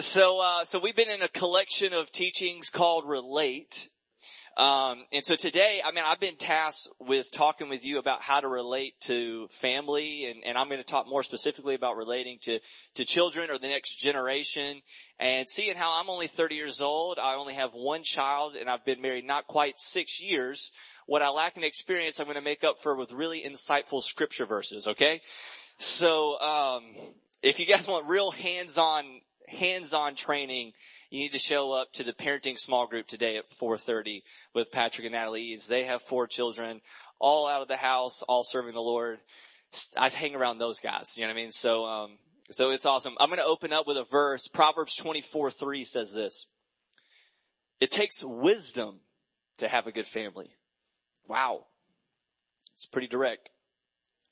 So, uh, so we've been in a collection of teachings called Relate. Um, and so today, I mean, I've been tasked with talking with you about how to relate to family, and, and I'm going to talk more specifically about relating to to children or the next generation, and seeing how I'm only 30 years old. I only have one child, and I've been married not quite six years. What I lack in experience, I'm going to make up for with really insightful scripture verses. Okay, so um, if you guys want real hands-on hands-on training, you need to show up to the parenting small group today at 4.30 with Patrick and Natalie Eads. They have four children, all out of the house, all serving the Lord. I hang around those guys, you know what I mean? So, um, so it's awesome. I'm going to open up with a verse. Proverbs 24, 3 says this. It takes wisdom to have a good family. Wow. It's pretty direct.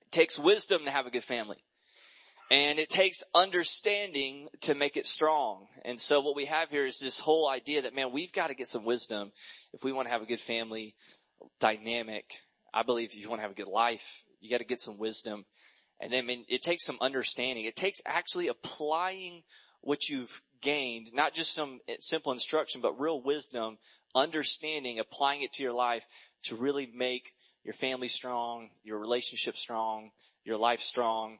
It takes wisdom to have a good family. And it takes understanding to make it strong. And so what we have here is this whole idea that, man, we've got to get some wisdom if we want to have a good family dynamic. I believe if you want to have a good life, you got to get some wisdom. And then I mean, it takes some understanding. It takes actually applying what you've gained, not just some simple instruction, but real wisdom, understanding, applying it to your life to really make your family strong, your relationship strong, your life strong,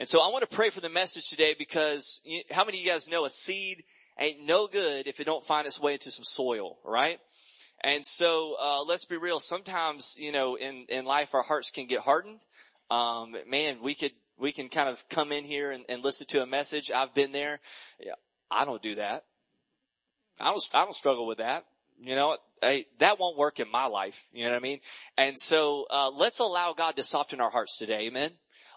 and so I want to pray for the message today because how many of you guys know a seed ain't no good if it don't find its way into some soil, right? And so, uh, let's be real. Sometimes, you know, in, in life, our hearts can get hardened. Um, man, we could, we can kind of come in here and, and listen to a message. I've been there. Yeah, I don't do that. I don't, I don't struggle with that. You know, that won't work in my life. You know what I mean? And so, uh, let's allow God to soften our hearts today. Amen.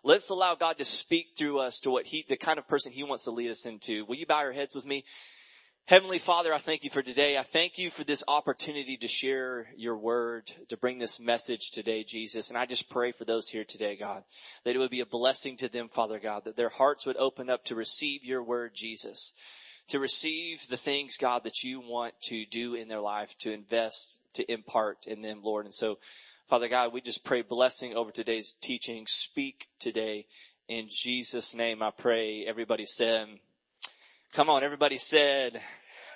Let's allow God to speak through us to what he, the kind of person he wants to lead us into. Will you bow your heads with me? Heavenly Father, I thank you for today. I thank you for this opportunity to share your word, to bring this message today, Jesus. And I just pray for those here today, God, that it would be a blessing to them, Father God, that their hearts would open up to receive your word, Jesus, to receive the things, God, that you want to do in their life, to invest, to impart in them, Lord. And so Father God, we just pray blessing over today's teaching. Speak today. In Jesus' name I pray. Everybody said, come on, everybody said,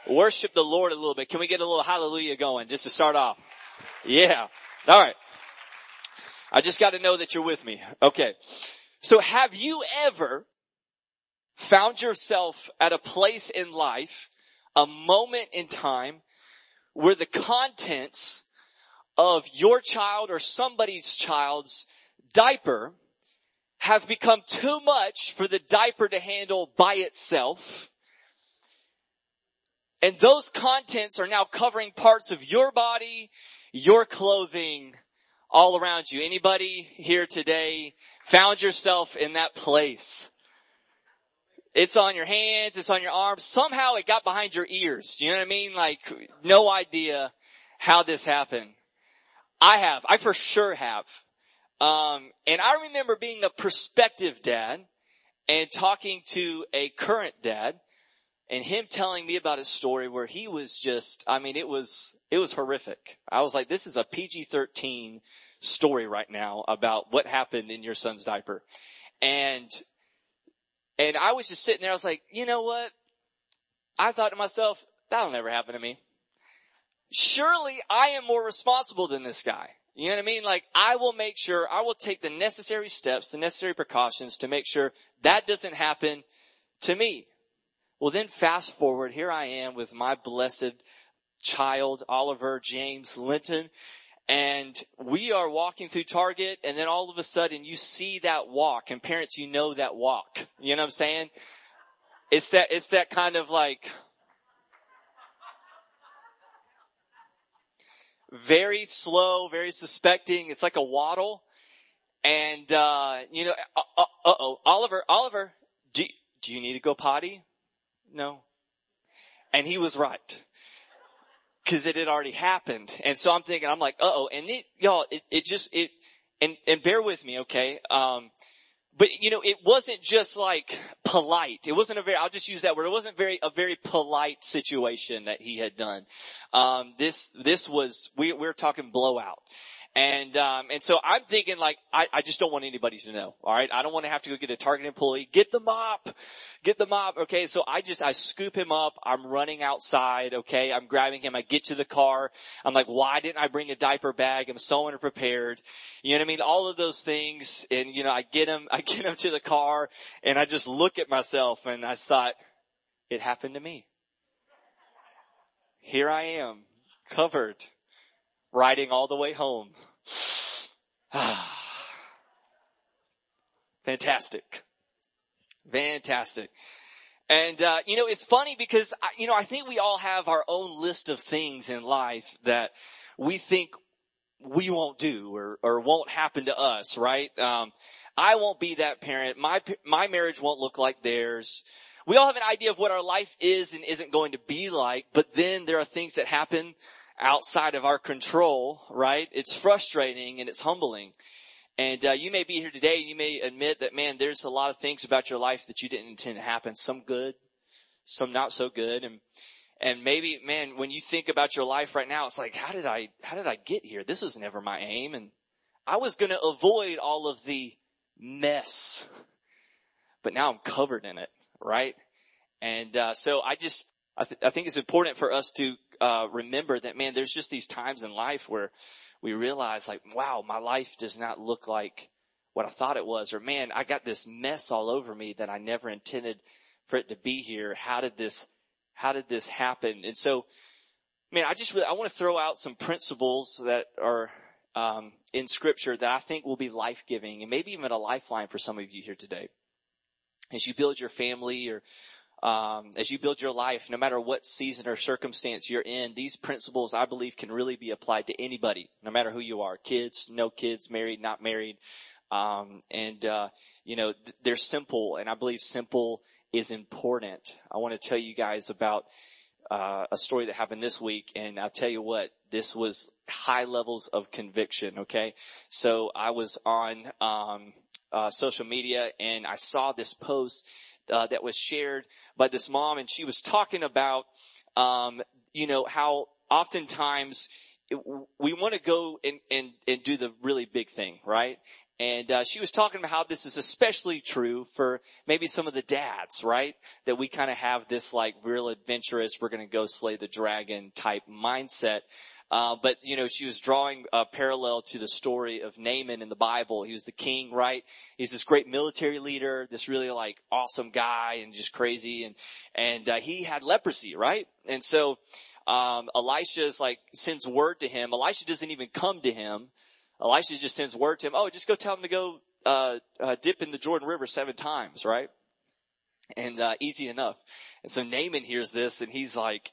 worship the Lord a little bit. Can we get a little hallelujah going just to start off? Yeah. All right. I just got to know that you're with me. Okay. So have you ever found yourself at a place in life, a moment in time where the contents of your child or somebody's child's diaper have become too much for the diaper to handle by itself. And those contents are now covering parts of your body, your clothing, all around you. Anybody here today found yourself in that place? It's on your hands, it's on your arms. Somehow it got behind your ears. You know what I mean? Like, no idea how this happened. I have. I for sure have. Um, and I remember being a prospective dad and talking to a current dad and him telling me about his story where he was just, I mean, it was, it was horrific. I was like, this is a PG-13 story right now about what happened in your son's diaper. And, and I was just sitting there. I was like, you know what? I thought to myself, that'll never happen to me surely I am more responsible than this guy. You know what I mean? Like, I will make sure, I will take the necessary steps, the necessary precautions to make sure that doesn't happen to me. Well then fast forward, here I am with my blessed child, Oliver James Linton, and we are walking through Target and then all of a sudden you see that walk and parents, you know that walk. You know what I'm saying? It's that, it's that kind of like, very slow, very suspecting. It's like a waddle. And, uh, you know, uh, uh, oh, Oliver, Oliver, do, do you need to go potty? No. And he was right. Cause it had already happened. And so I'm thinking, I'm like, uh oh. And it, y'all, it, it just, it, and, and bear with me, okay? Um, but you know, it wasn't just like polite. It wasn't a very, I'll just use that word. It wasn't very, a very polite situation that he had done. Um, this, this was, we, we we're talking blowout. And, um, and so I'm thinking like, I, I just don't want anybody to know. All right. I don't want to have to go get a Target employee. Get the mop. Get the mop. Okay. So I just, I scoop him up. I'm running outside. Okay. I'm grabbing him. I get to the car. I'm like, why didn't I bring a diaper bag? I'm so unprepared. You know what I mean? All of those things. And, you know, I get him, I get him to the car and I just look at myself and I thought, it happened to me. Here I am covered riding all the way home. Fantastic. Fantastic. And, uh, you know, it's funny because, you know, I think we all have our own list of things in life that we think we won't do or, or won't happen to us, right? Um, I won't be that parent. My, my marriage won't look like theirs. We all have an idea of what our life is and isn't going to be like, but then there are things that happen outside of our control, right? It's frustrating and it's humbling. And uh, you may be here today. And you may admit that, man, there's a lot of things about your life that you didn't intend to happen. Some good, some not so good, and and maybe, man, when you think about your life right now, it's like, how did I, how did I get here? This was never my aim, and I was going to avoid all of the mess, but now I'm covered in it, right? And uh, so I just, I, th- I think it's important for us to uh, remember that, man, there's just these times in life where we realize like, wow, my life does not look like what I thought it was, or man, I got this mess all over me that I never intended for it to be here. How did this, how did this happen? And so, man, I just, I want to throw out some principles that are, um, in scripture that I think will be life-giving and maybe even a lifeline for some of you here today. As you build your family or um, as you build your life, no matter what season or circumstance you're in, these principles I believe can really be applied to anybody, no matter who you are, kids, no kids, married, not married. Um, and, uh, you know, th- they're simple and I believe simple is important. I want to tell you guys about, uh, a story that happened this week and I'll tell you what, this was high levels of conviction, okay? So I was on, um, uh, social media and I saw this post uh, that was shared by this mom, and she was talking about, um, you know, how oftentimes it, we want to go and, and and do the really big thing, right? And uh, she was talking about how this is especially true for maybe some of the dads, right? That we kind of have this like real adventurous, we're going to go slay the dragon type mindset. Uh, but you know, she was drawing a parallel to the story of Naaman in the Bible. He was the king, right? He's this great military leader, this really like awesome guy and just crazy and, and, uh, he had leprosy, right? And so, um, Elisha's like sends word to him. Elisha doesn't even come to him. Elisha just sends word to him. Oh, just go tell him to go, uh, uh dip in the Jordan River seven times, right? And, uh, easy enough. And so Naaman hears this and he's like,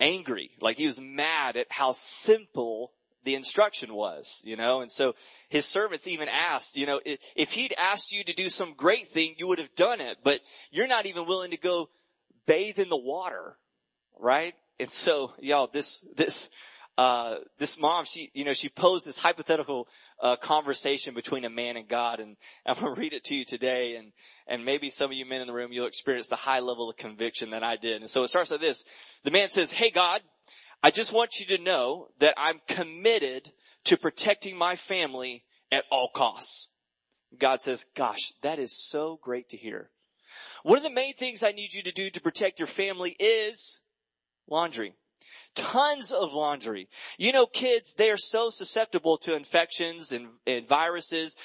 angry. Like he was mad at how simple the instruction was, you know, and so his servants even asked, you know, if he'd asked you to do some great thing, you would have done it, but you're not even willing to go bathe in the water, right? And so, y'all, this, this, uh, this mom, she, you know, she posed this hypothetical, uh, conversation between a man and God. And I'm going to read it to you today. And, and maybe some of you men in the room, you'll experience the high level of conviction that I did. And so it starts like this. The man says, Hey God, I just want you to know that I'm committed to protecting my family at all costs. God says, gosh, that is so great to hear. One of the main things I need you to do to protect your family is laundry tons of laundry. You know, kids, they are so susceptible to infections and, and viruses.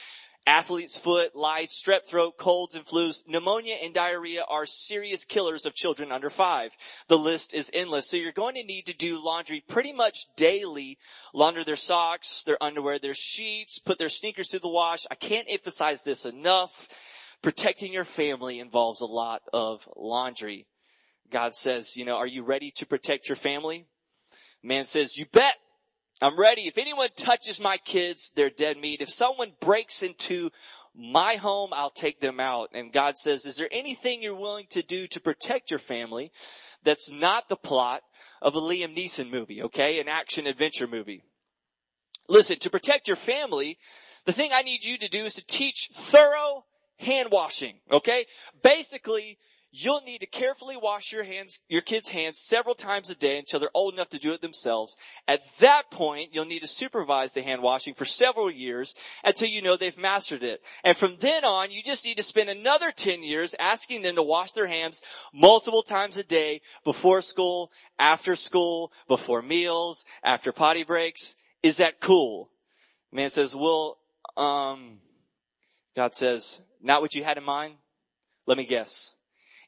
Athlete's foot, lice, strep throat, colds and flus, pneumonia and diarrhea are serious killers of children under five. The list is endless. So you're going to need to do laundry pretty much daily. Launder their socks, their underwear, their sheets, put their sneakers through the wash. I can't emphasize this enough. Protecting your family involves a lot of laundry. God says, you know, are you ready to protect your family? Man says, you bet. I'm ready. If anyone touches my kids, they're dead meat. If someone breaks into my home, I'll take them out. And God says, is there anything you're willing to do to protect your family that's not the plot of a Liam Neeson movie, okay? An action adventure movie. Listen, to protect your family, the thing I need you to do is to teach thorough hand washing, okay? Basically, you'll need to carefully wash your hands, your kids' hands several times a day until they're old enough to do it themselves. At that point, you'll need to supervise the hand washing for several years until you know they've mastered it. And from then on, you just need to spend another 10 years asking them to wash their hands multiple times a day before school, after school, before meals, after potty breaks. Is that cool? Man says, well, um, God says, not what you had in mind? Let me guess.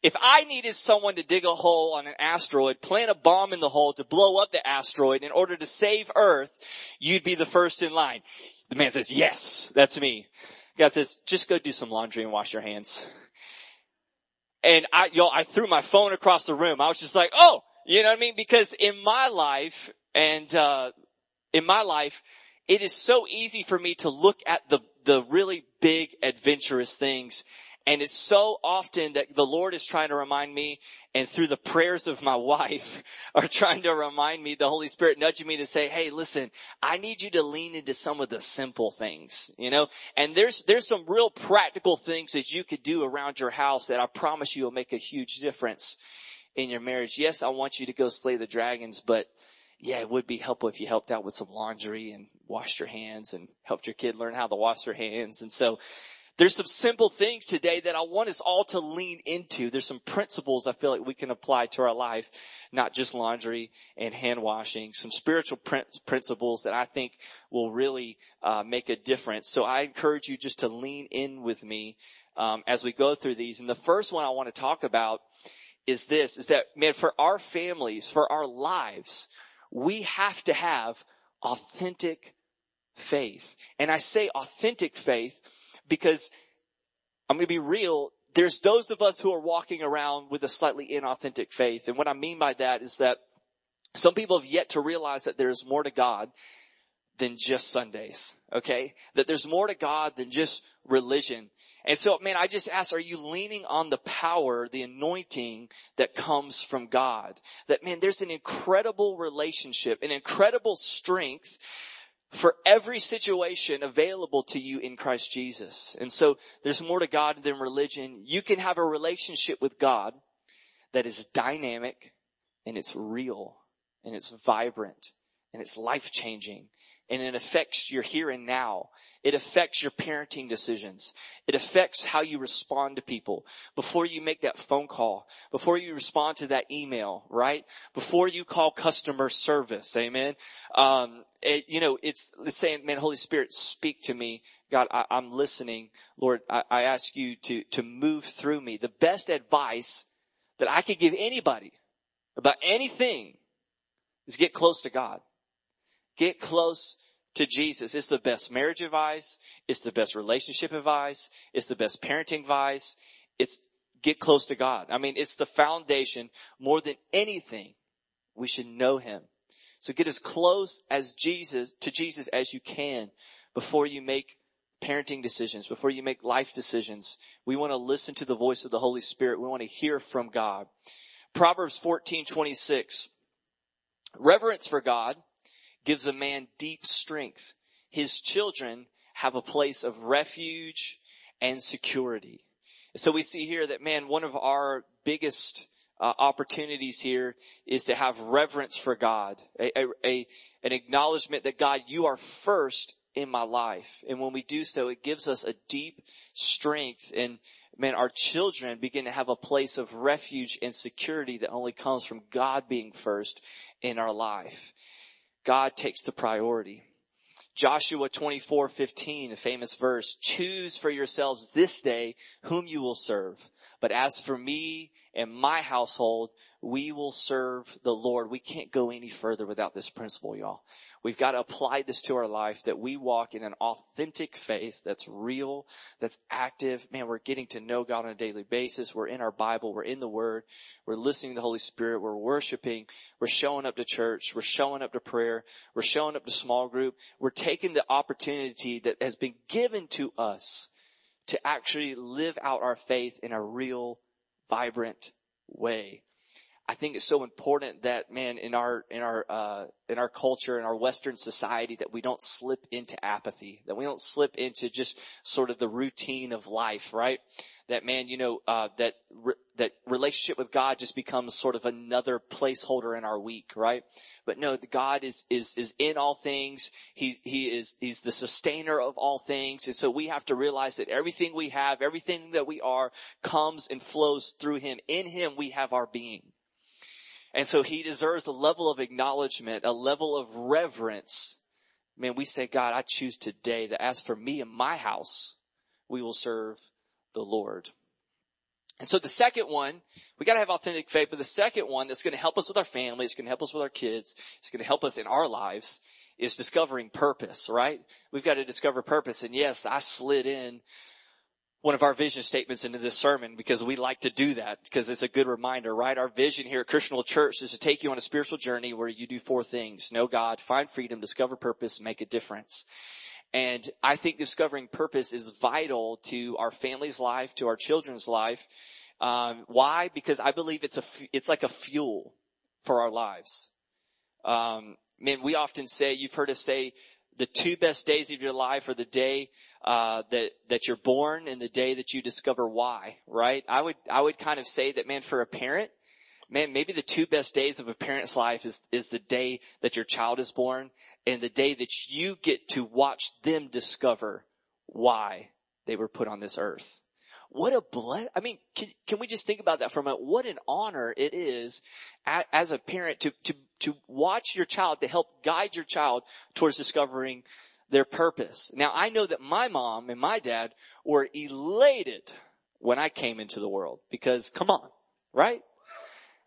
If I needed someone to dig a hole on an asteroid, plant a bomb in the hole to blow up the asteroid in order to save Earth, you'd be the first in line. The man says, yes, that's me. God says, just go do some laundry and wash your hands. And I, yo, I threw my phone across the room. I was just like, oh, you know what I mean? Because in my life and, uh, in my life, it is so easy for me to look at the, the really big adventurous things and it's so often that the Lord is trying to remind me and through the prayers of my wife are trying to remind me, the Holy Spirit nudging me to say, hey, listen, I need you to lean into some of the simple things, you know, and there's, there's some real practical things that you could do around your house that I promise you will make a huge difference in your marriage. Yes, I want you to go slay the dragons, but yeah, it would be helpful if you helped out with some laundry and washed your hands and helped your kid learn how to wash their hands. And so there's some simple things today that I want us all to lean into. There's some principles I feel like we can apply to our life, not just laundry and hand washing, some spiritual principles that I think will really uh, make a difference. So I encourage you just to lean in with me um, as we go through these. And the first one I want to talk about is this, is that man, for our families, for our lives, we have to have authentic faith. And I say authentic faith because I'm going to be real. There's those of us who are walking around with a slightly inauthentic faith. And what I mean by that is that some people have yet to realize that there's more to God than just Sundays. Okay. That there's more to God than just religion. And so, man, I just ask, are you leaning on the power, the anointing that comes from God? That man, there's an incredible relationship, an incredible strength for every situation available to you in Christ Jesus. And so there's more to God than religion. You can have a relationship with God that is dynamic and it's real and it's vibrant and it's life changing and it affects your here and now. It affects your parenting decisions. It affects how you respond to people before you make that phone call, before you respond to that email, right? Before you call customer service, amen. Um, it, you know, it's, it's saying, man, Holy Spirit, speak to me. God, I, am listening. Lord, I, I ask you to, to move through me. The best advice that I could give anybody about anything is get close to God. Get close to Jesus. It's the best marriage advice. It's the best relationship advice. It's the best parenting advice. It's get close to God. I mean, it's the foundation more than anything. We should know Him. So get as close as Jesus, to Jesus as you can before you make parenting decisions, before you make life decisions. We want to listen to the voice of the Holy Spirit. We want to hear from God. Proverbs 14, 26. Reverence for God gives a man deep strength. His children have a place of refuge and security. So we see here that man, one of our biggest uh, opportunities here is to have reverence for God, a, a, a, an acknowledgement that God, you are first in my life. And when we do so, it gives us a deep strength and man, our children begin to have a place of refuge and security that only comes from God being first in our life. God takes the priority. Joshua 24, 15, a famous verse, choose for yourselves this day whom you will serve. But as for me and my household, we will serve the Lord. We can't go any further without this principle, y'all. We've got to apply this to our life that we walk in an authentic faith that's real, that's active. Man, we're getting to know God on a daily basis. We're in our Bible. We're in the Word. We're listening to the Holy Spirit. We're worshiping. We're showing up to church. We're showing up to prayer. We're showing up to small group. We're taking the opportunity that has been given to us to actually live out our faith in a real, vibrant way. I think it's so important that man in our in our uh, in our culture in our Western society that we don't slip into apathy, that we don't slip into just sort of the routine of life, right? That man, you know, uh, that re- that relationship with God just becomes sort of another placeholder in our week, right? But no, God is, is, is in all things. He, he is, he's the sustainer of all things. And so we have to realize that everything we have, everything that we are comes and flows through Him. In Him we have our being. And so He deserves a level of acknowledgement, a level of reverence. Man, we say, God, I choose today that as for me and my house, we will serve the Lord. And so the second one, we gotta have authentic faith, but the second one that's gonna help us with our family, it's gonna help us with our kids, it's gonna help us in our lives, is discovering purpose, right? We've got to discover purpose. And yes, I slid in one of our vision statements into this sermon because we like to do that because it's a good reminder, right? Our vision here at Christian Church is to take you on a spiritual journey where you do four things. Know God, find freedom, discover purpose, make a difference. And I think discovering purpose is vital to our family's life, to our children's life. Um, why? Because I believe it's a, it's like a fuel for our lives. Um, man, we often say, you've heard us say, the two best days of your life are the day uh, that that you're born and the day that you discover why. Right? I would I would kind of say that, man, for a parent, man, maybe the two best days of a parent's life is, is the day that your child is born and the day that you get to watch them discover why they were put on this earth. What a bless, I mean, can, can we just think about that for a moment? What an honor it is as a parent to, to, to watch your child, to help guide your child towards discovering their purpose. Now I know that my mom and my dad were elated when I came into the world because come on, right?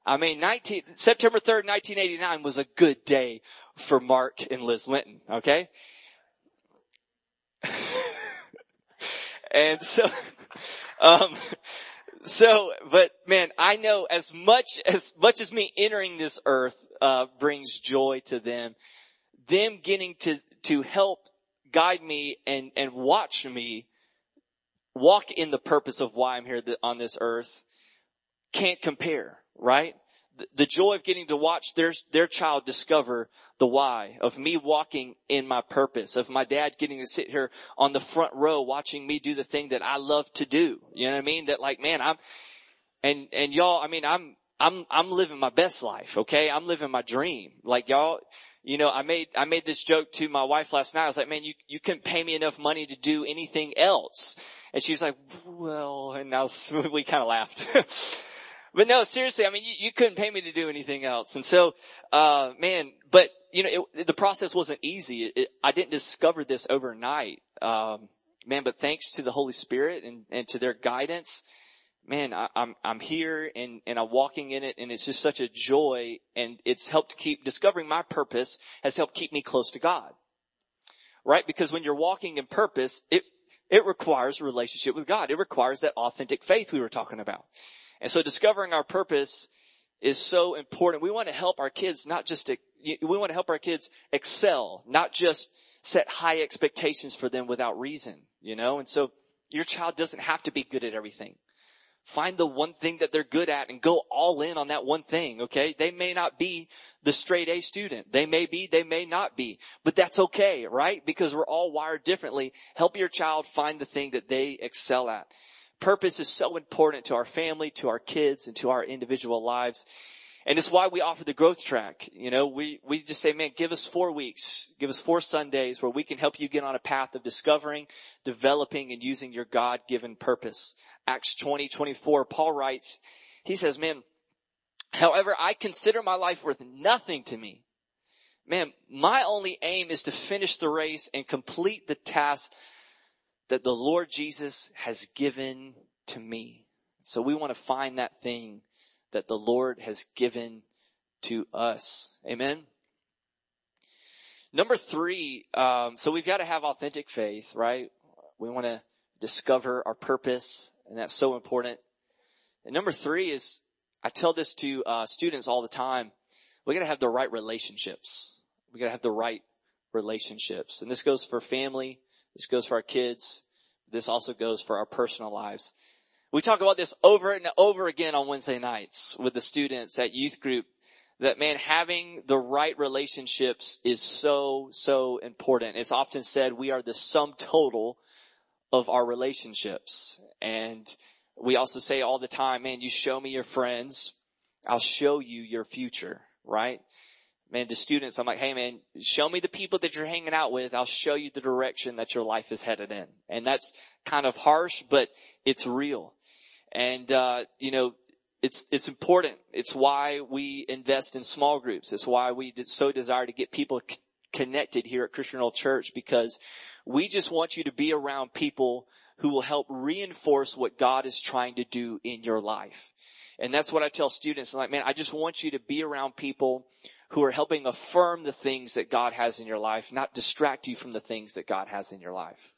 I mean, 19, September 3rd, 1989 was a good day for Mark and Liz Linton, okay? and so, um, so, but man, I know as much, as much as me entering this earth, uh, brings joy to them, them getting to, to help guide me and, and watch me walk in the purpose of why I'm here on this earth can't compare right? The joy of getting to watch their, their child discover the why, of me walking in my purpose, of my dad getting to sit here on the front row watching me do the thing that I love to do. You know what I mean? That like, man, I'm, and, and y'all, I mean, I'm, I'm, I'm living my best life, okay? I'm living my dream. Like y'all, you know, I made, I made this joke to my wife last night. I was like, man, you, you couldn't pay me enough money to do anything else. And she's like, well, and now we kind of laughed. But no, seriously, I mean, you, you, couldn't pay me to do anything else. And so, uh, man, but you know, it, the process wasn't easy. It, I didn't discover this overnight. Um, man, but thanks to the Holy Spirit and, and to their guidance, man, I, I'm, I'm here and, and I'm walking in it and it's just such a joy and it's helped keep discovering my purpose has helped keep me close to God. Right? Because when you're walking in purpose, it, it requires a relationship with God. It requires that authentic faith we were talking about. And so discovering our purpose is so important. We want to help our kids not just to, we want to help our kids excel, not just set high expectations for them without reason, you know? And so your child doesn't have to be good at everything. Find the one thing that they're good at and go all in on that one thing, okay? They may not be the straight A student. They may be, they may not be. But that's okay, right? Because we're all wired differently. Help your child find the thing that they excel at. Purpose is so important to our family, to our kids, and to our individual lives. And it's why we offer the growth track. You know, we, we just say, man, give us four weeks, give us four Sundays where we can help you get on a path of discovering, developing, and using your God-given purpose. Acts 20, 24, Paul writes, he says, man, however, I consider my life worth nothing to me. Man, my only aim is to finish the race and complete the task that the Lord Jesus has given to me. So we want to find that thing that the Lord has given to us. Amen. Number three, um, so we've got to have authentic faith, right? We want to discover our purpose, and that's so important. And number three is, I tell this to uh, students all the time. We got to have the right relationships. We got to have the right relationships, and this goes for family. This goes for our kids. This also goes for our personal lives. We talk about this over and over again on Wednesday nights with the students at youth group that man, having the right relationships is so, so important. It's often said we are the sum total of our relationships. And we also say all the time, man, you show me your friends, I'll show you your future, right? Man, to students, I'm like, hey man, show me the people that you're hanging out with. I'll show you the direction that your life is headed in. And that's kind of harsh, but it's real. And, uh, you know, it's, it's important. It's why we invest in small groups. It's why we so desire to get people c- connected here at Christian Old Church because we just want you to be around people who will help reinforce what God is trying to do in your life. And that's what I tell students. I'm like, man, I just want you to be around people who are helping affirm the things that God has in your life, not distract you from the things that God has in your life.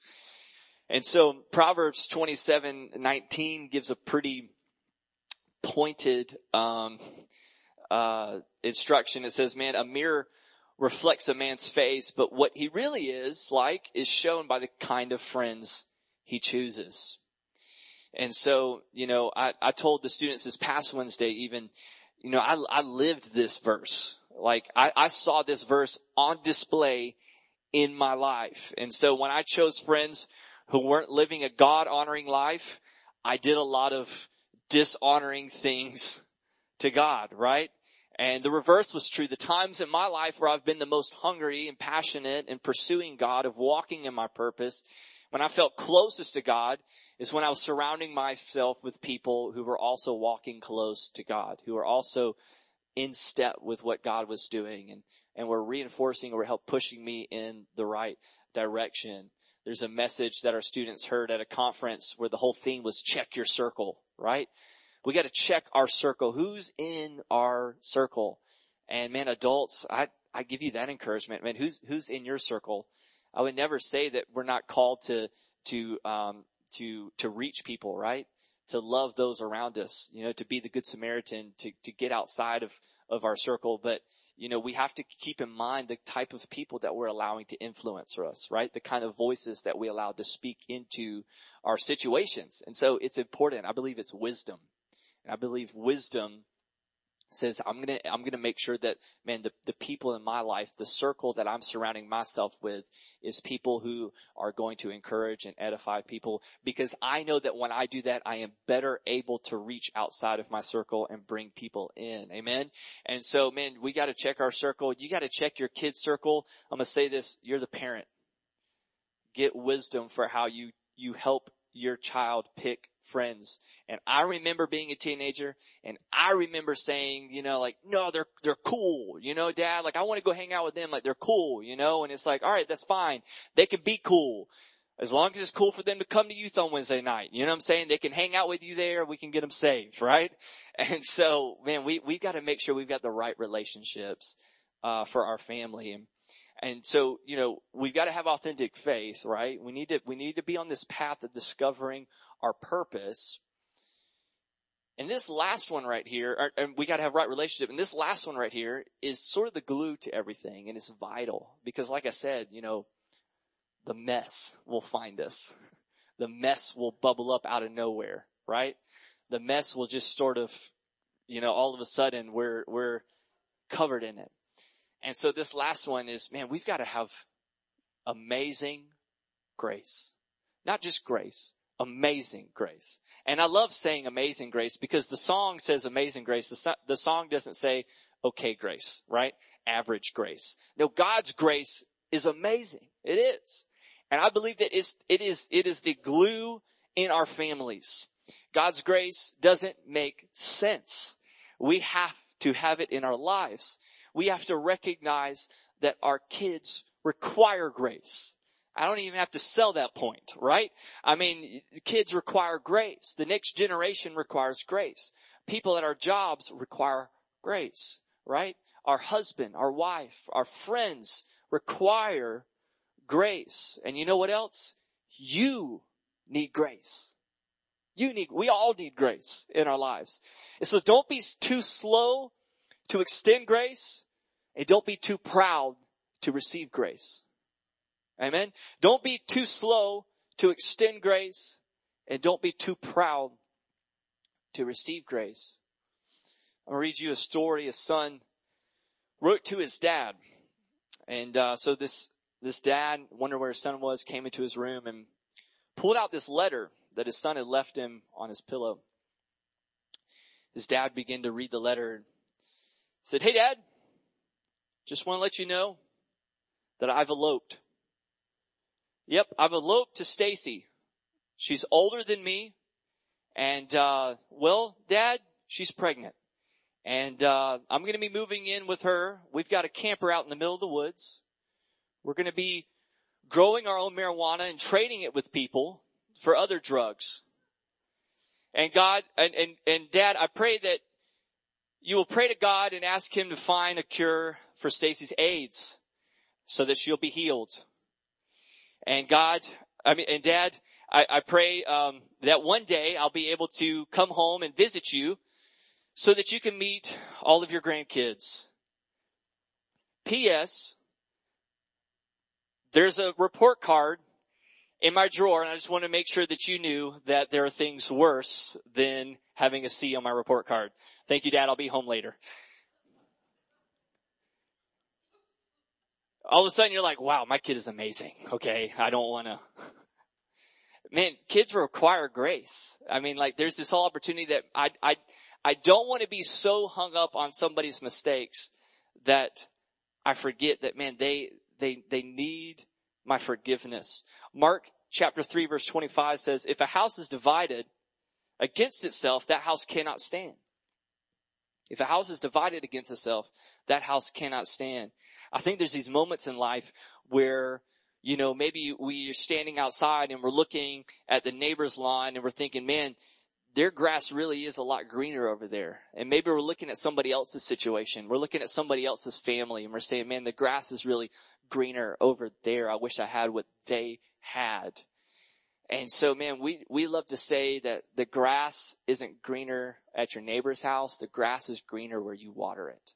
And so Proverbs 27, 19 gives a pretty pointed, um, uh, instruction. It says, man, a mirror reflects a man's face, but what he really is like is shown by the kind of friends he chooses. And so, you know, I, I told the students this past Wednesday even, you know, I, I lived this verse. Like I, I saw this verse on display in my life. And so when I chose friends who weren't living a God honoring life, I did a lot of dishonoring things to God, right? And the reverse was true. The times in my life where I've been the most hungry and passionate and pursuing God of walking in my purpose, when I felt closest to God is when I was surrounding myself with people who were also walking close to God, who were also in step with what God was doing and, and were reinforcing or help pushing me in the right direction. There's a message that our students heard at a conference where the whole theme was check your circle, right? We got to check our circle. Who's in our circle? And man, adults, I, I give you that encouragement, man. Who's, who's in your circle? I would never say that we're not called to, to, um, to, to reach people, right? To love those around us, you know, to be the good Samaritan, to, to get outside of, of our circle. But, you know, we have to keep in mind the type of people that we're allowing to influence us, right? The kind of voices that we allow to speak into our situations. And so it's important. I believe it's wisdom. And I believe wisdom says, I'm gonna, I'm gonna make sure that, man, the, the people in my life, the circle that I'm surrounding myself with is people who are going to encourage and edify people because I know that when I do that, I am better able to reach outside of my circle and bring people in. Amen. And so, man, we gotta check our circle. You gotta check your kid's circle. I'm gonna say this, you're the parent. Get wisdom for how you, you help your child pick friends. And I remember being a teenager and I remember saying, you know, like, no, they're, they're cool. You know, dad, like I want to go hang out with them. Like they're cool, you know, and it's like, all right, that's fine. They can be cool. As long as it's cool for them to come to youth on Wednesday night. You know what I'm saying? They can hang out with you there. We can get them saved, right? And so, man, we, we've got to make sure we've got the right relationships, uh, for our family. And, and so, you know, we've got to have authentic faith, right? We need to, we need to be on this path of discovering our purpose. And this last one right here, and we gotta have right relationship, and this last one right here is sort of the glue to everything, and it's vital. Because like I said, you know, the mess will find us. The mess will bubble up out of nowhere, right? The mess will just sort of, you know, all of a sudden we're, we're covered in it. And so this last one is, man, we've got to have amazing grace. Not just grace, amazing grace. And I love saying amazing grace because the song says amazing grace. The, song doesn't say okay grace, right? Average grace. No, God's grace is amazing. It is. And I believe that it's, it is, it is the glue in our families. God's grace doesn't make sense. We have to have it in our lives. We have to recognize that our kids require grace. I don't even have to sell that point, right? I mean, kids require grace. The next generation requires grace. People at our jobs require grace, right? Our husband, our wife, our friends require grace. And you know what else? You need grace. You need, we all need grace in our lives. And so don't be too slow to extend grace and don't be too proud to receive grace. Amen. Don't be too slow to extend grace and don't be too proud to receive grace. I'm to read you a story. A son wrote to his dad. And, uh, so this, this dad, wondered where his son was, came into his room and pulled out this letter that his son had left him on his pillow. His dad began to read the letter and said, Hey dad, just want to let you know that I've eloped. Yep, I've eloped to Stacy. She's older than me. And, uh, well, dad, she's pregnant. And, uh, I'm going to be moving in with her. We've got a camper out in the middle of the woods. We're going to be growing our own marijuana and trading it with people for other drugs. And God, and, and, and dad, I pray that you will pray to God and ask him to find a cure for Stacy's AIDS so that she'll be healed. And God, I mean, and dad, I, I pray, um, that one day I'll be able to come home and visit you so that you can meet all of your grandkids. P.S. There's a report card in my drawer and I just want to make sure that you knew that there are things worse than having a C on my report card. Thank you, Dad. I'll be home later. All of a sudden you're like, wow, my kid is amazing. Okay. I don't want to. Man, kids require grace. I mean, like there's this whole opportunity that I, I, I don't want to be so hung up on somebody's mistakes that I forget that man, they, they, they need my forgiveness. Mark chapter 3 verse 25 says, if a house is divided against itself, that house cannot stand. If a house is divided against itself, that house cannot stand. I think there's these moments in life where, you know, maybe we are standing outside and we're looking at the neighbor's lawn and we're thinking, man, their grass really is a lot greener over there. And maybe we're looking at somebody else's situation. We're looking at somebody else's family and we're saying, man, the grass is really greener over there. I wish I had what they had. And so man, we, we love to say that the grass isn't greener at your neighbor's house. The grass is greener where you water it.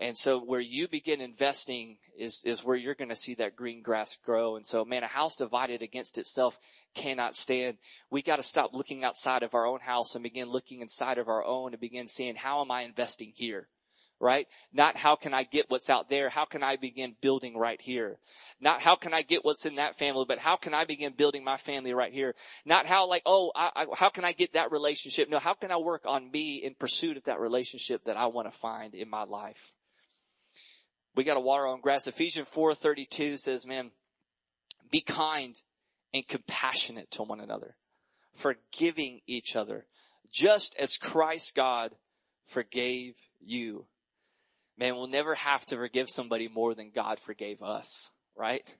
And so where you begin investing is, is where you're going to see that green grass grow. And so man, a house divided against itself cannot stand. We got to stop looking outside of our own house and begin looking inside of our own and begin seeing how am I investing here? Right? Not how can I get what's out there? How can I begin building right here? Not how can I get what's in that family, but how can I begin building my family right here? Not how like, oh, I, I, how can I get that relationship? No, how can I work on me in pursuit of that relationship that I want to find in my life? We got to water on grass. Ephesians 4.32 says, man, be kind and compassionate to one another, forgiving each other, just as Christ God forgave you man, we'll never have to forgive somebody more than God forgave us, right?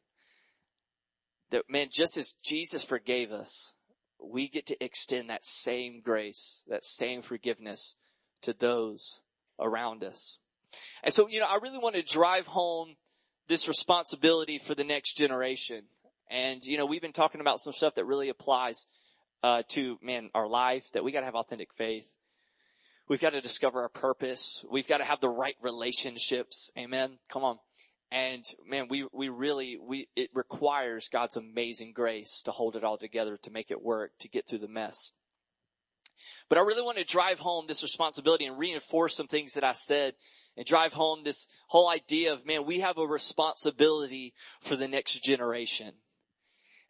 That man, just as Jesus forgave us, we get to extend that same grace, that same forgiveness to those around us. And so, you know, I really want to drive home this responsibility for the next generation. And, you know, we've been talking about some stuff that really applies, uh, to, man, our life, that we gotta have authentic faith. We've got to discover our purpose. We've got to have the right relationships. Amen. Come on. And man, we, we really, we, it requires God's amazing grace to hold it all together, to make it work, to get through the mess. But I really want to drive home this responsibility and reinforce some things that I said and drive home this whole idea of, man, we have a responsibility for the next generation.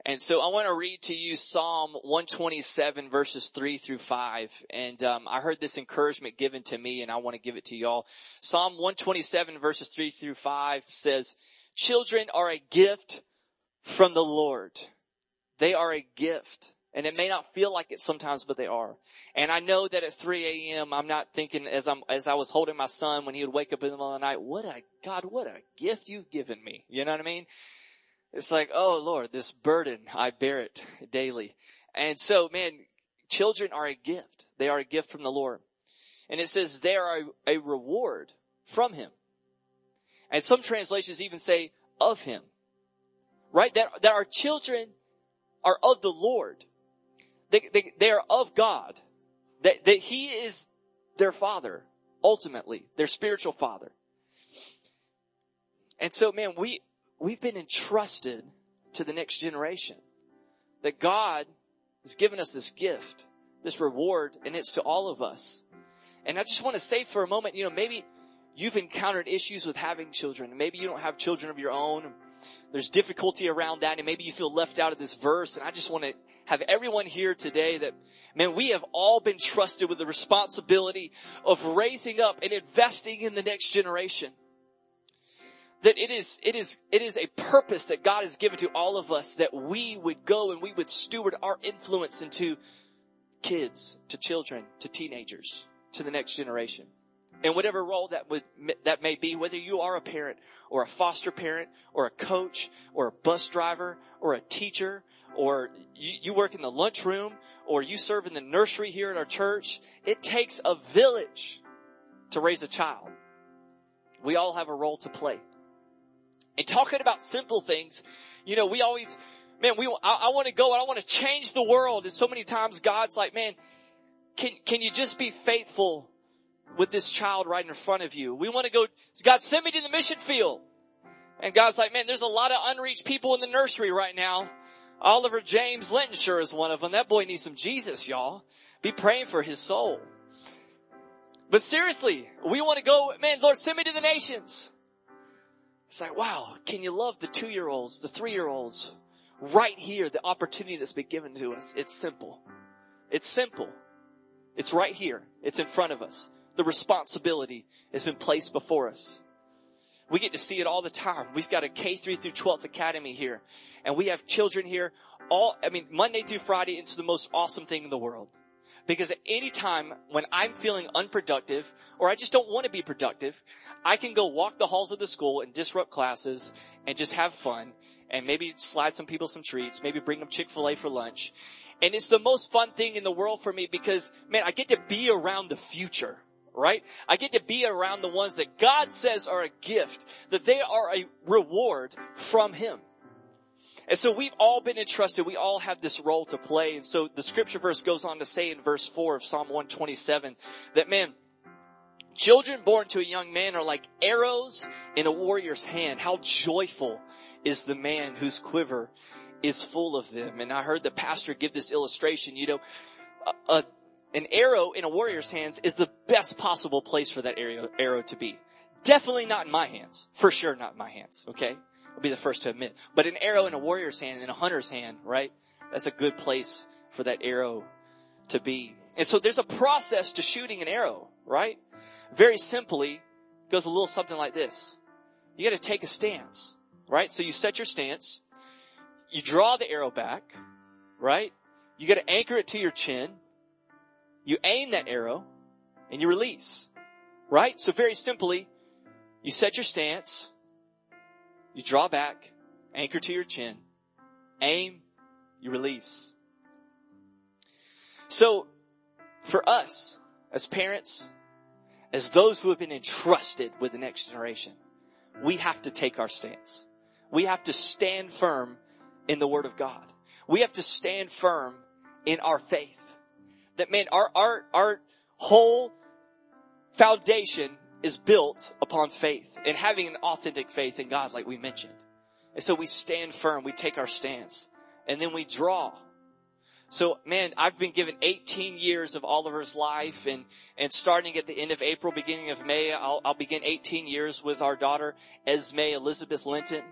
And so I want to read to you Psalm 127 verses 3 through 5. And um, I heard this encouragement given to me and I want to give it to y'all. Psalm 127 verses 3 through 5 says, Children are a gift from the Lord. They are a gift. And it may not feel like it sometimes, but they are. And I know that at 3 a.m., I'm not thinking as I'm, as I was holding my son when he would wake up in the middle of the night, what a, God, what a gift you've given me. You know what I mean? It's like, oh Lord, this burden, I bear it daily. And so, man, children are a gift. They are a gift from the Lord. And it says they are a, reward from Him. And some translations even say of Him. Right? That, that our children are of the Lord. They, they, they are of God. That, that He is their Father, ultimately, their spiritual Father. And so, man, we, we've been entrusted to the next generation. That God has given us this gift, this reward, and it's to all of us. And I just want to say for a moment, you know, maybe you've encountered issues with having children. Maybe you don't have children of your own. There's difficulty around that and maybe you feel left out of this verse. And I just want to have everyone here today that, man, we have all been trusted with the responsibility of raising up and investing in the next generation. That it is, it is, it is a purpose that God has given to all of us that we would go and we would steward our influence into kids, to children, to teenagers, to the next generation. And whatever role that would, that may be, whether you are a parent or a foster parent or a coach or a bus driver or a teacher or you, you work in the lunchroom or you serve in the nursery here at our church, it takes a village to raise a child. We all have a role to play. And talking about simple things, you know, we always, man, we, I, I want to go and I want to change the world. And so many times God's like, man, can, can you just be faithful with this child right in front of you? We want to go, God send me to the mission field. And God's like, man, there's a lot of unreached people in the nursery right now. Oliver James Linton sure is one of them. That boy needs some Jesus, y'all. Be praying for his soul. But seriously, we want to go, man, Lord, send me to the nations. It's like, wow, can you love the two year olds, the three year olds, right here, the opportunity that's been given to us? It's simple. It's simple. It's right here. It's in front of us. The responsibility has been placed before us. We get to see it all the time. We've got a K3 through 12th academy here and we have children here all, I mean, Monday through Friday, it's the most awesome thing in the world. Because any time when I'm feeling unproductive or I just don't want to be productive, I can go walk the halls of the school and disrupt classes and just have fun and maybe slide some people some treats, maybe bring them Chick-fil-A for lunch. And it's the most fun thing in the world for me because man, I get to be around the future right? I get to be around the ones that God says are a gift, that they are a reward from Him. And so we've all been entrusted. We all have this role to play. And so the scripture verse goes on to say in verse four of Psalm 127 that man, children born to a young man are like arrows in a warrior's hand. How joyful is the man whose quiver is full of them. And I heard the pastor give this illustration, you know, a, a, an arrow in a warrior's hands is the best possible place for that arrow, arrow to be. Definitely not in my hands. For sure not in my hands. Okay. I'll be the first to admit. But an arrow in a warrior's hand, in a hunter's hand, right? That's a good place for that arrow to be. And so there's a process to shooting an arrow, right? Very simply, goes a little something like this. You gotta take a stance, right? So you set your stance, you draw the arrow back, right? You gotta anchor it to your chin, you aim that arrow, and you release, right? So very simply, you set your stance, you draw back, anchor to your chin, aim, you release. So, for us, as parents, as those who have been entrusted with the next generation, we have to take our stance. We have to stand firm in the Word of God. We have to stand firm in our faith. That man, our, our, our whole foundation is built upon faith and having an authentic faith in God, like we mentioned. And so we stand firm, we take our stance, and then we draw. So man, I've been given 18 years of Oliver's life and, and starting at the end of April, beginning of May, I'll, I'll begin 18 years with our daughter, Esme Elizabeth Linton,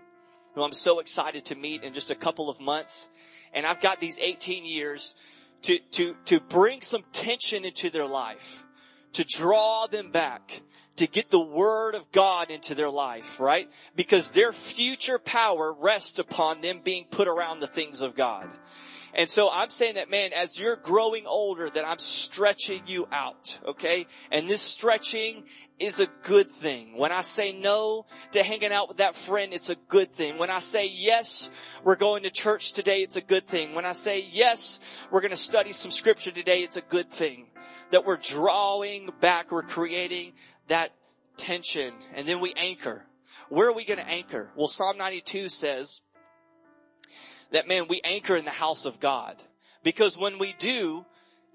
who I'm so excited to meet in just a couple of months. And I've got these 18 years to, to, to bring some tension into their life, to draw them back, to get the word of God into their life, right? Because their future power rests upon them being put around the things of God. And so I'm saying that, man, as you're growing older, that I'm stretching you out, okay? And this stretching is a good thing. When I say no to hanging out with that friend, it's a good thing. When I say yes, we're going to church today, it's a good thing. When I say yes, we're going to study some scripture today, it's a good thing. That we're drawing back, we're creating that tension and then we anchor. Where are we going to anchor? Well, Psalm 92 says that man, we anchor in the house of God because when we do,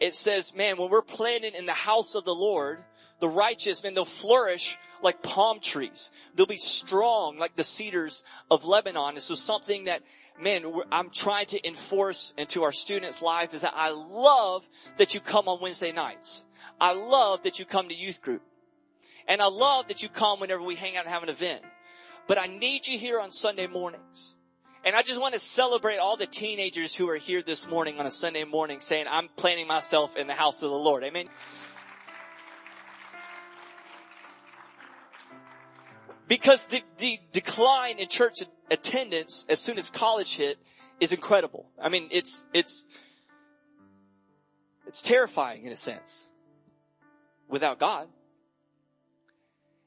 it says, man, when we're planted in the house of the Lord, the righteous, man, they'll flourish like palm trees. They'll be strong like the cedars of Lebanon. And so something that man, I'm trying to enforce into our students' life is that I love that you come on Wednesday nights. I love that you come to youth group. And I love that you come whenever we hang out and have an event. But I need you here on Sunday mornings. And I just want to celebrate all the teenagers who are here this morning on a Sunday morning saying, I'm planting myself in the house of the Lord. Amen. Because the, the decline in church attendance as soon as college hit is incredible. I mean, it's, it's, it's terrifying in a sense without God.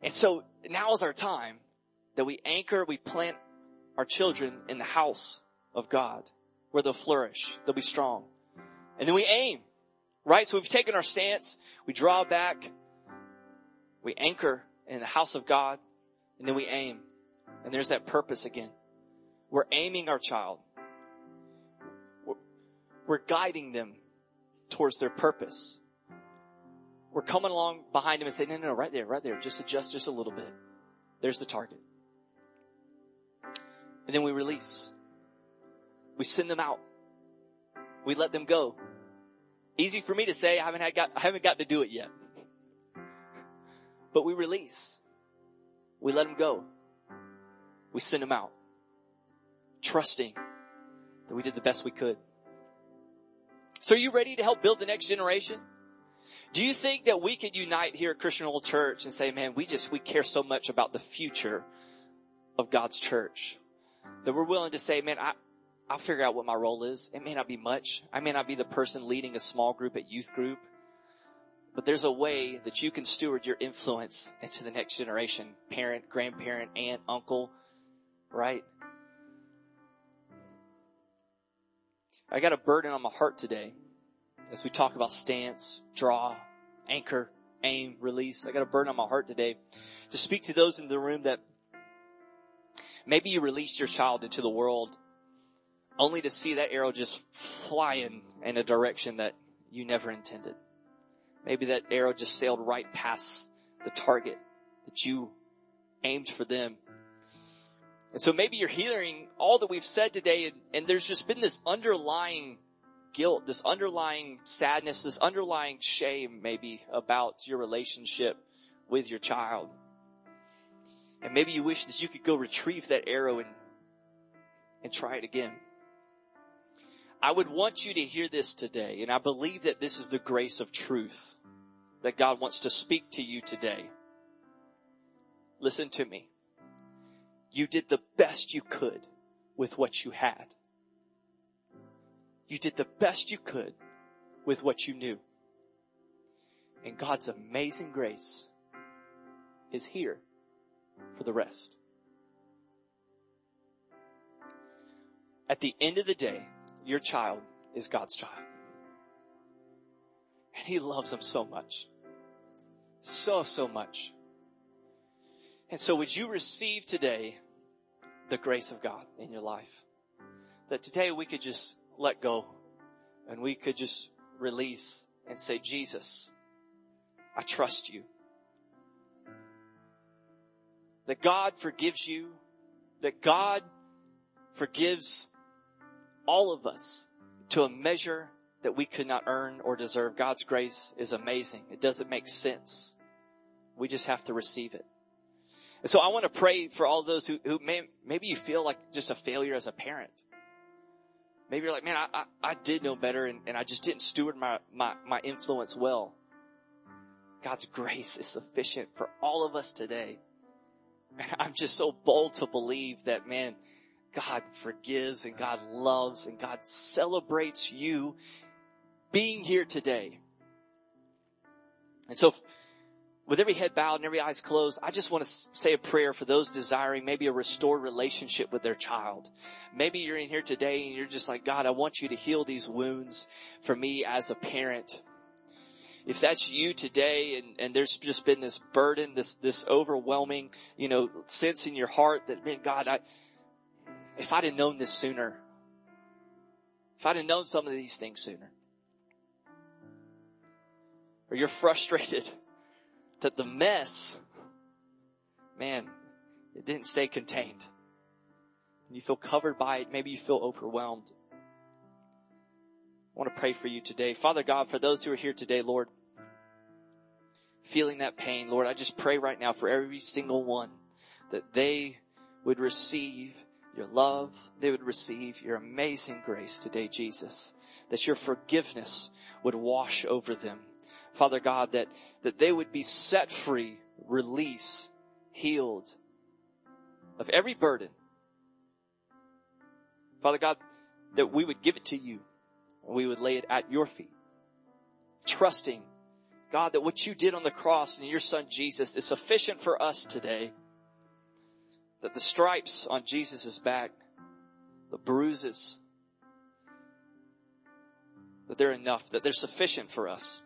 And so now is our time that we anchor, we plant our children in the house of God where they'll flourish, they'll be strong. And then we aim, right? So we've taken our stance, we draw back, we anchor in the house of God, and then we aim. And there's that purpose again. We're aiming our child. We're guiding them towards their purpose. We're coming along behind him and saying, no, no, no, right there, right there. Just adjust just a little bit. There's the target. And then we release. We send them out. We let them go. Easy for me to say, I haven't had got, I haven't got to do it yet. But we release. We let them go. We send them out. Trusting that we did the best we could. So are you ready to help build the next generation? Do you think that we could unite here at Christian Old Church and say, man, we just, we care so much about the future of God's church that we're willing to say, man, I, I'll figure out what my role is. It may not be much. I may not be the person leading a small group at youth group, but there's a way that you can steward your influence into the next generation. Parent, grandparent, aunt, uncle, right? I got a burden on my heart today as we talk about stance, draw, anchor, aim, release. I got a burden on my heart today to speak to those in the room that maybe you released your child into the world only to see that arrow just flying in a direction that you never intended. Maybe that arrow just sailed right past the target that you aimed for them. And so maybe you're hearing all that we've said today and, and there's just been this underlying guilt, this underlying sadness, this underlying shame maybe about your relationship with your child. And maybe you wish that you could go retrieve that arrow and, and try it again. I would want you to hear this today, and I believe that this is the grace of truth that God wants to speak to you today. Listen to me. You did the best you could with what you had. You did the best you could with what you knew. And God's amazing grace is here for the rest. At the end of the day, your child is God's child. And He loves them so much. So, so much. And so would you receive today the grace of God in your life? That today we could just let go and we could just release and say, Jesus, I trust you. That God forgives you, that God forgives all of us to a measure that we could not earn or deserve. God's grace is amazing. It doesn't make sense. We just have to receive it. And so I want to pray for all those who, who may, maybe you feel like just a failure as a parent. Maybe you're like, man, I, I, I did know better and, and I just didn't steward my, my, my influence well. God's grace is sufficient for all of us today. And I'm just so bold to believe that, man, God forgives and God loves and God celebrates you being here today. And so with every head bowed and every eyes closed, I just want to say a prayer for those desiring maybe a restored relationship with their child. Maybe you're in here today and you're just like, God, I want you to heal these wounds for me as a parent. If that's you today and, and there's just been this burden, this, this overwhelming, you know, sense in your heart that, man, God, I, if I'd have known this sooner, if I'd have known some of these things sooner, or you're frustrated that the mess, man, it didn't stay contained. You feel covered by it. Maybe you feel overwhelmed. I want to pray for you today. Father God, for those who are here today, Lord, feeling that pain, Lord, I just pray right now for every single one that they would receive your love, they would receive your amazing grace today, Jesus, that your forgiveness would wash over them. Father God, that, that they would be set free, released, healed of every burden. Father God, that we would give it to you and we would lay it at your feet, trusting God that what you did on the cross and your son Jesus is sufficient for us today. That the stripes on Jesus' back, the bruises, that they're enough, that they're sufficient for us.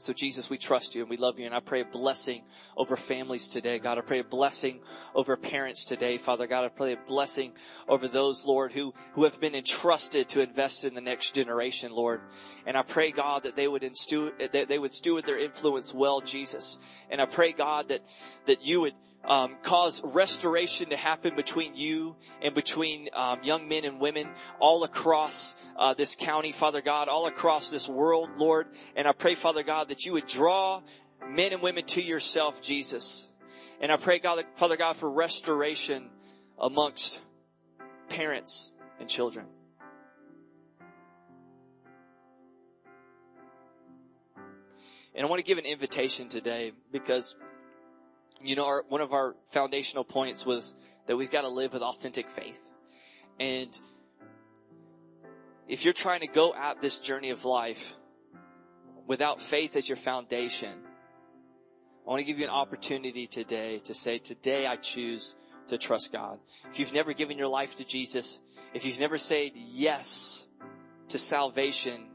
So Jesus, we trust you and we love you and I pray a blessing over families today. God, I pray a blessing over parents today. Father God, I pray a blessing over those, Lord, who, who have been entrusted to invest in the next generation, Lord. And I pray, God, that they would instu- that they would steward their influence well, Jesus. And I pray, God, that, that you would, um, cause restoration to happen between you and between um, young men and women all across uh, this county, Father God, all across this world, Lord. And I pray, Father God, that you would draw men and women to yourself, Jesus. And I pray, God, Father God, for restoration amongst parents and children. And I want to give an invitation today because you know, our, one of our foundational points was that we've got to live with authentic faith. And if you're trying to go at this journey of life without faith as your foundation, I want to give you an opportunity today to say, today I choose to trust God. If you've never given your life to Jesus, if you've never said yes to salvation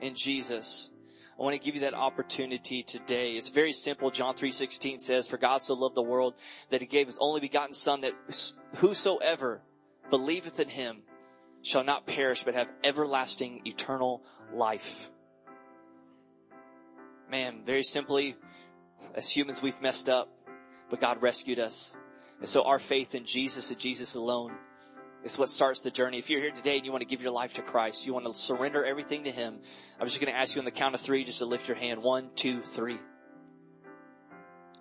in Jesus, I want to give you that opportunity today. It's very simple. John 3.16 says, For God so loved the world that he gave his only begotten son that whosoever believeth in him shall not perish but have everlasting eternal life. Man, very simply, as humans we've messed up, but God rescued us. And so our faith in Jesus and Jesus alone it's what starts the journey. If you're here today and you want to give your life to Christ, you want to surrender everything to Him, I'm just going to ask you on the count of three just to lift your hand. One, two, three.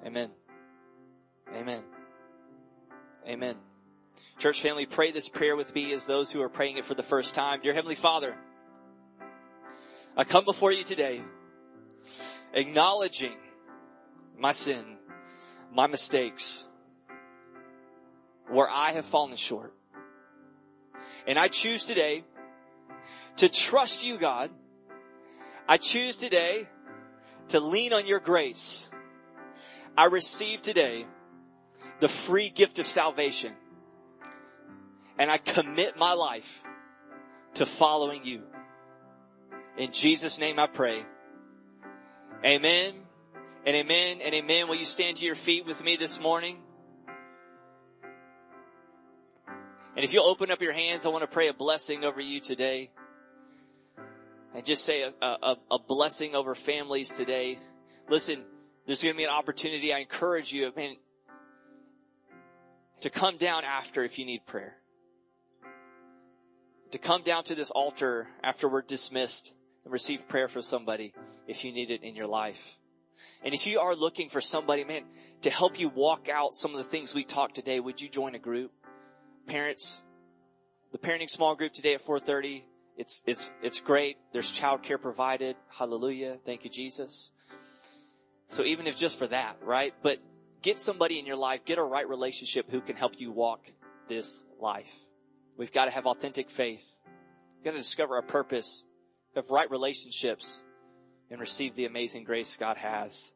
Amen. Amen. Amen. Church family, pray this prayer with me as those who are praying it for the first time. Dear Heavenly Father, I come before you today acknowledging my sin, my mistakes, where I have fallen short. And I choose today to trust you, God. I choose today to lean on your grace. I receive today the free gift of salvation. And I commit my life to following you. In Jesus' name I pray. Amen and amen and amen. Will you stand to your feet with me this morning? And if you'll open up your hands, I want to pray a blessing over you today. And just say a, a, a blessing over families today. Listen, there's going to be an opportunity. I encourage you, man, to come down after if you need prayer. To come down to this altar after we're dismissed and receive prayer for somebody if you need it in your life. And if you are looking for somebody, man, to help you walk out some of the things we talked today, would you join a group? Parents, the parenting small group today at 4:30. It's it's it's great. There's childcare provided. Hallelujah. Thank you, Jesus. So even if just for that, right? But get somebody in your life, get a right relationship who can help you walk this life. We've got to have authentic faith. We've got to discover our purpose, have right relationships, and receive the amazing grace God has.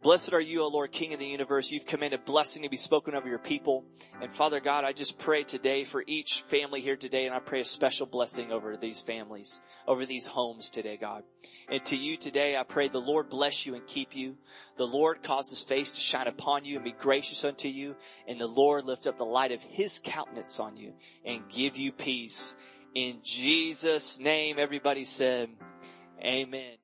Blessed are you, O Lord, King of the universe. You've commanded blessing to be spoken over your people. And Father God, I just pray today for each family here today, and I pray a special blessing over these families, over these homes today, God. And to you today, I pray the Lord bless you and keep you. The Lord cause his face to shine upon you and be gracious unto you. And the Lord lift up the light of his countenance on you and give you peace. In Jesus' name, everybody said, Amen.